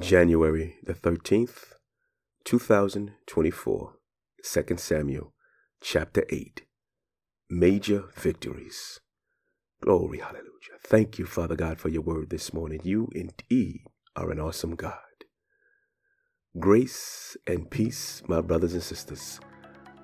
January the 13th, 2024, 2 Samuel chapter 8. Major victories. Glory, hallelujah. Thank you, Father God, for your word this morning. You indeed are an awesome God. Grace and peace, my brothers and sisters.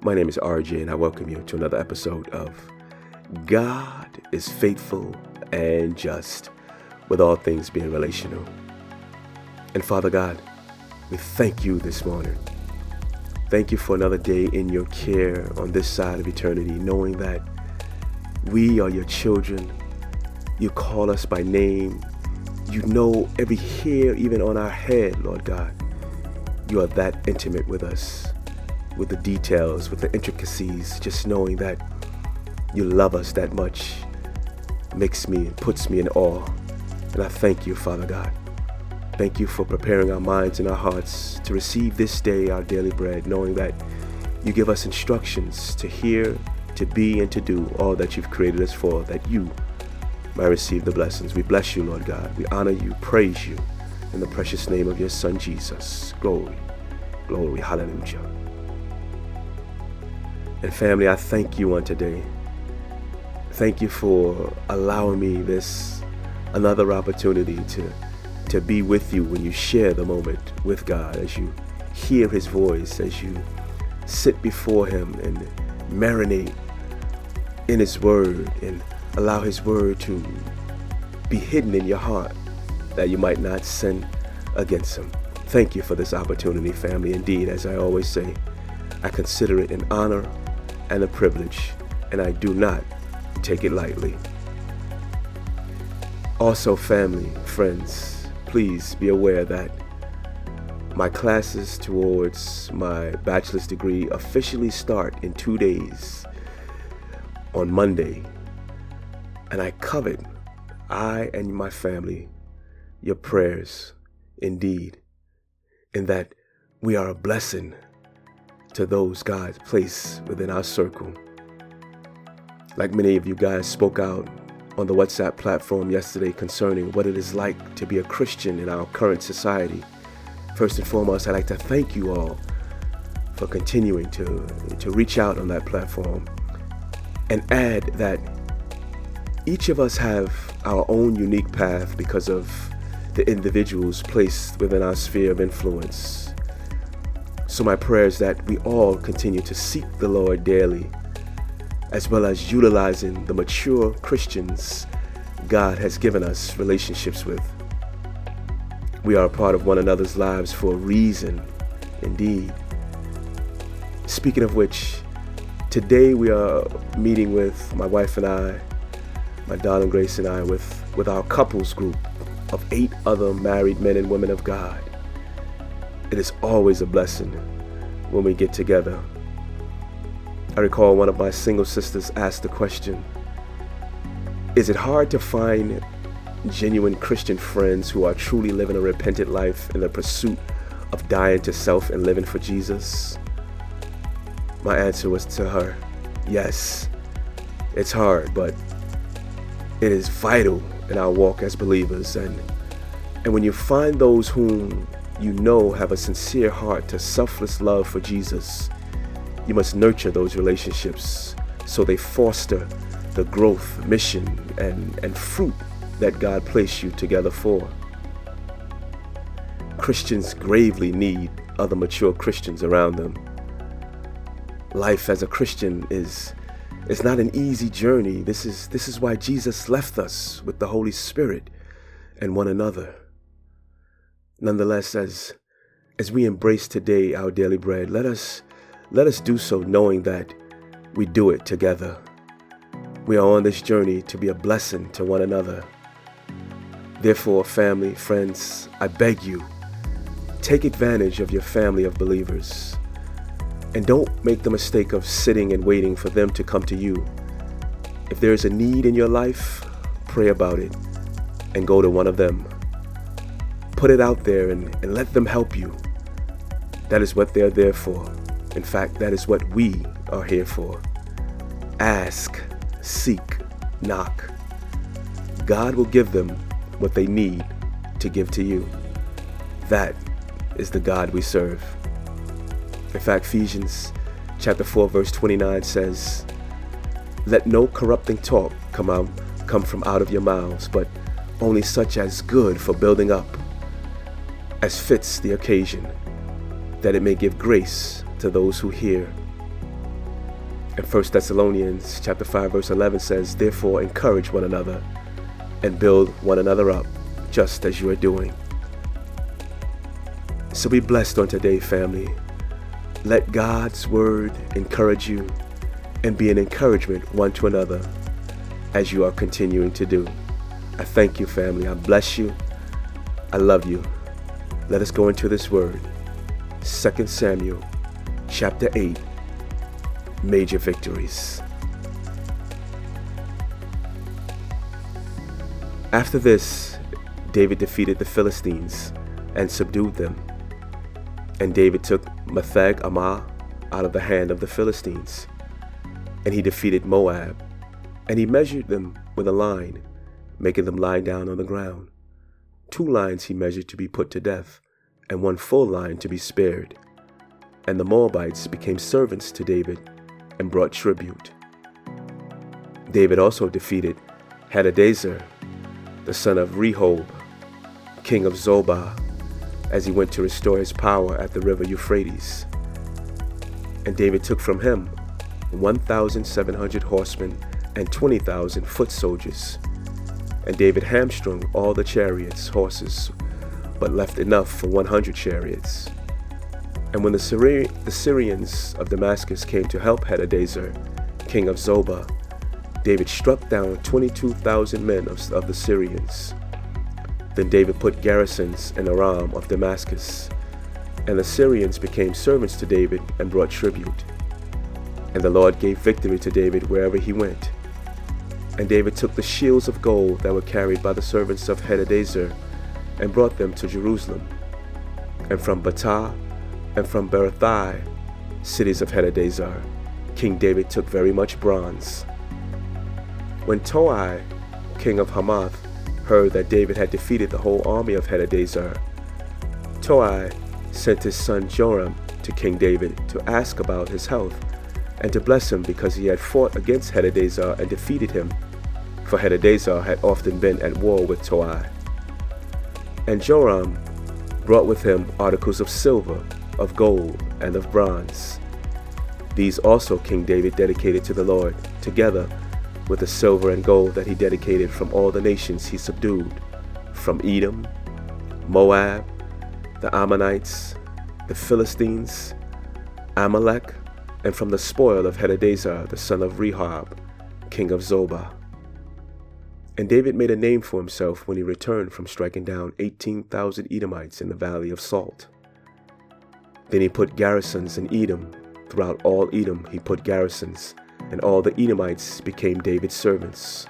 My name is RJ, and I welcome you to another episode of God is Faithful and Just, with all things being relational. And Father God, we thank you this morning. Thank you for another day in your care on this side of eternity, knowing that we are your children. You call us by name. You know every hair, even on our head, Lord God. You are that intimate with us, with the details, with the intricacies, just knowing that you love us that much makes me and puts me in awe. And I thank you, Father God. Thank you for preparing our minds and our hearts to receive this day our daily bread, knowing that you give us instructions to hear, to be, and to do all that you've created us for, that you might receive the blessings. We bless you, Lord God. We honor you, praise you in the precious name of your Son, Jesus. Glory, glory, hallelujah. And family, I thank you on today. Thank you for allowing me this another opportunity to to be with you when you share the moment with God, as you hear His voice, as you sit before Him and marinate in His Word and allow His Word to be hidden in your heart that you might not sin against Him. Thank you for this opportunity, family. Indeed, as I always say, I consider it an honor and a privilege, and I do not take it lightly. Also, family, friends, please be aware that my classes towards my bachelor's degree officially start in two days on Monday. And I covet, I and my family, your prayers indeed, in that we are a blessing to those God placed within our circle. Like many of you guys spoke out on the WhatsApp platform yesterday concerning what it is like to be a Christian in our current society. First and foremost, I'd like to thank you all for continuing to, to reach out on that platform and add that each of us have our own unique path because of the individuals placed within our sphere of influence. So, my prayer is that we all continue to seek the Lord daily as well as utilizing the mature Christians God has given us relationships with. We are a part of one another's lives for a reason, indeed. Speaking of which, today we are meeting with my wife and I, my darling Grace and I, with, with our couples group of eight other married men and women of God. It is always a blessing when we get together I recall one of my single sisters asked the question Is it hard to find genuine Christian friends who are truly living a repentant life in the pursuit of dying to self and living for Jesus? My answer was to her Yes, it's hard, but it is vital in our walk as believers. And, and when you find those whom you know have a sincere heart to selfless love for Jesus, you must nurture those relationships so they foster the growth, mission, and, and fruit that God placed you together for. Christians gravely need other mature Christians around them. Life as a Christian is is not an easy journey. This is this is why Jesus left us with the Holy Spirit and one another. Nonetheless, as as we embrace today our daily bread, let us let us do so knowing that we do it together. We are on this journey to be a blessing to one another. Therefore, family, friends, I beg you, take advantage of your family of believers. And don't make the mistake of sitting and waiting for them to come to you. If there is a need in your life, pray about it and go to one of them. Put it out there and, and let them help you. That is what they're there for. In fact, that is what we are here for. Ask, seek, knock. God will give them what they need to give to you. That is the God we serve. In fact, Ephesians chapter 4 verse 29 says, "Let no corrupting talk come out come from out of your mouths, but only such as good for building up, as fits the occasion, that it may give grace to those who hear." And 1 Thessalonians chapter 5 verse 11 says, "Therefore encourage one another and build one another up, just as you are doing." So be blessed on today, family. Let God's word encourage you and be an encouragement one to another as you are continuing to do. I thank you, family. I bless you. I love you. Let us go into this word. 2 Samuel chapter 8 Major Victories. After this, David defeated the Philistines and subdued them. And David took Metheg Ammah out of the hand of the Philistines. And he defeated Moab. And he measured them with a line, making them lie down on the ground. Two lines he measured to be put to death, and one full line to be spared. And the Moabites became servants to David and brought tribute. David also defeated Hadadezer, the son of Rehob, king of Zobah, as he went to restore his power at the river Euphrates. And David took from him 1,700 horsemen and 20,000 foot soldiers. And David hamstrung all the chariots, horses, but left enough for 100 chariots. And when the, Syri- the Syrians of Damascus came to help Hadadezer, king of Zobah, David struck down 22,000 men of, of the Syrians. Then David put garrisons in Aram of Damascus, and the Syrians became servants to David and brought tribute. And the Lord gave victory to David wherever he went. And David took the shields of gold that were carried by the servants of Hadadezer and brought them to Jerusalem. And from Betah and from Berothai, cities of Hadadezer, King David took very much bronze. When Toi, king of Hamath, heard that David had defeated the whole army of Hadadezer, Toi sent his son Joram to King David to ask about his health and to bless him because he had fought against Hadadezer and defeated him, for Hadadezer had often been at war with Toi. And Joram brought with him articles of silver, of gold, and of bronze. These also King David dedicated to the Lord, together with the silver and gold that he dedicated from all the nations he subdued, from Edom, Moab, the Ammonites, the Philistines, Amalek, and from the spoil of Hadadezer the son of Rehob, king of Zobah. And David made a name for himself when he returned from striking down 18,000 Edomites in the valley of Salt. Then he put garrisons in Edom. Throughout all Edom he put garrisons, and all the Edomites became David's servants.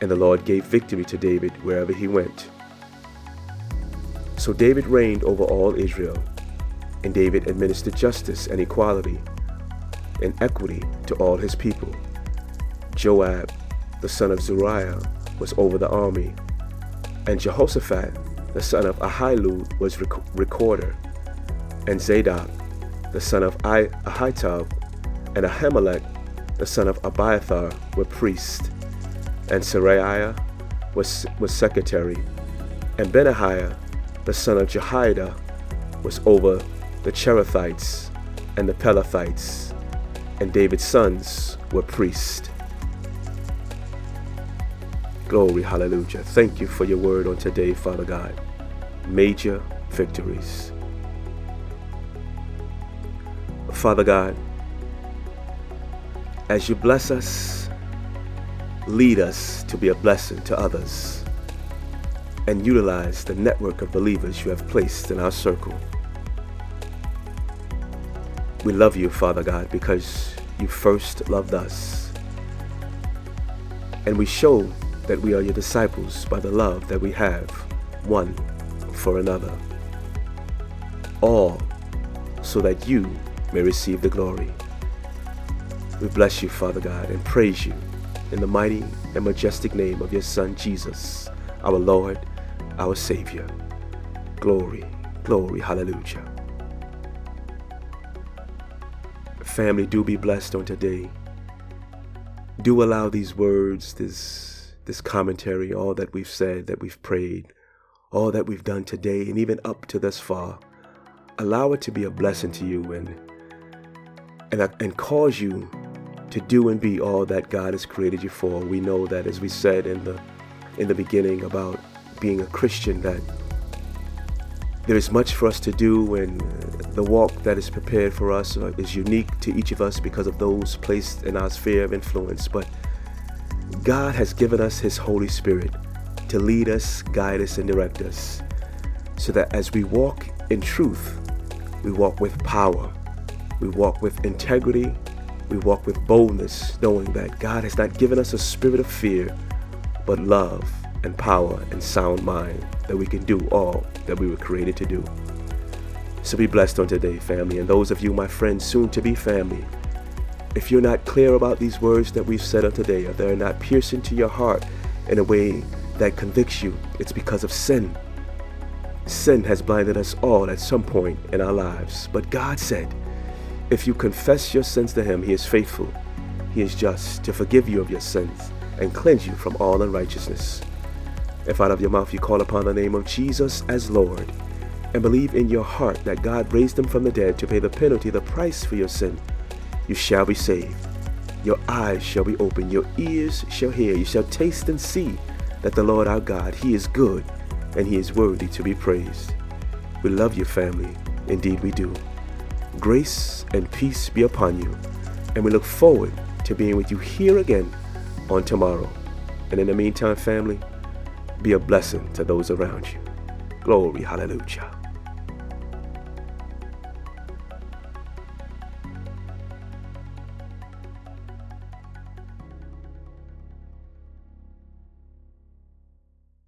And the Lord gave victory to David wherever he went. So David reigned over all Israel, and David administered justice and equality and equity to all his people. Joab, the son of Zeruiah, was over the army, and Jehoshaphat, the son of Ahilud, was rec- recorder, and Zadok, the son of Ahitub, and Ahimelech, the son of Abiathar, were priests, and Seraiah was, was secretary, and Benahiah, the son of Jehoiada, was over the Cherethites and the Pelethites, and David's sons were priests. Glory, hallelujah. Thank you for your word on today, Father God. Major victories. Father God, as you bless us, lead us to be a blessing to others, and utilize the network of believers you have placed in our circle. We love you, Father God, because you first loved us. And we show that we are your disciples by the love that we have one for another. All so that you may receive the glory. We bless you, Father God, and praise you in the mighty and majestic name of your Son, Jesus, our Lord, our Savior. Glory, Glory, hallelujah. Family, do be blessed on today. Do allow these words, this, this commentary, all that we've said, that we've prayed, all that we've done today, and even up to this far, allow it to be a blessing to you and, and, and cause you to do and be all that God has created you for. We know that, as we said in the, in the beginning about being a Christian, that there is much for us to do, and the walk that is prepared for us uh, is unique to each of us because of those placed in our sphere of influence. But God has given us His Holy Spirit to lead us, guide us, and direct us so that as we walk in truth, we walk with power, we walk with integrity, we walk with boldness, knowing that God has not given us a spirit of fear, but love and power and sound mind that we can do all that we were created to do. So be blessed on today, family, and those of you, my friends, soon to be family. If you're not clear about these words that we've said on today, or they're not piercing to your heart in a way that convicts you, it's because of sin. Sin has blinded us all at some point in our lives. But God said, if you confess your sins to Him, He is faithful. He is just to forgive you of your sins and cleanse you from all unrighteousness. If out of your mouth you call upon the name of Jesus as Lord, and believe in your heart that God raised him from the dead to pay the penalty, the price for your sin, you shall be saved. Your eyes shall be opened, your ears shall hear, you shall taste and see that the Lord our God, He is good and He is worthy to be praised. We love you, family. Indeed, we do. Grace and peace be upon you, and we look forward to being with you here again on tomorrow. And in the meantime, family, be a blessing to those around you. Glory, hallelujah.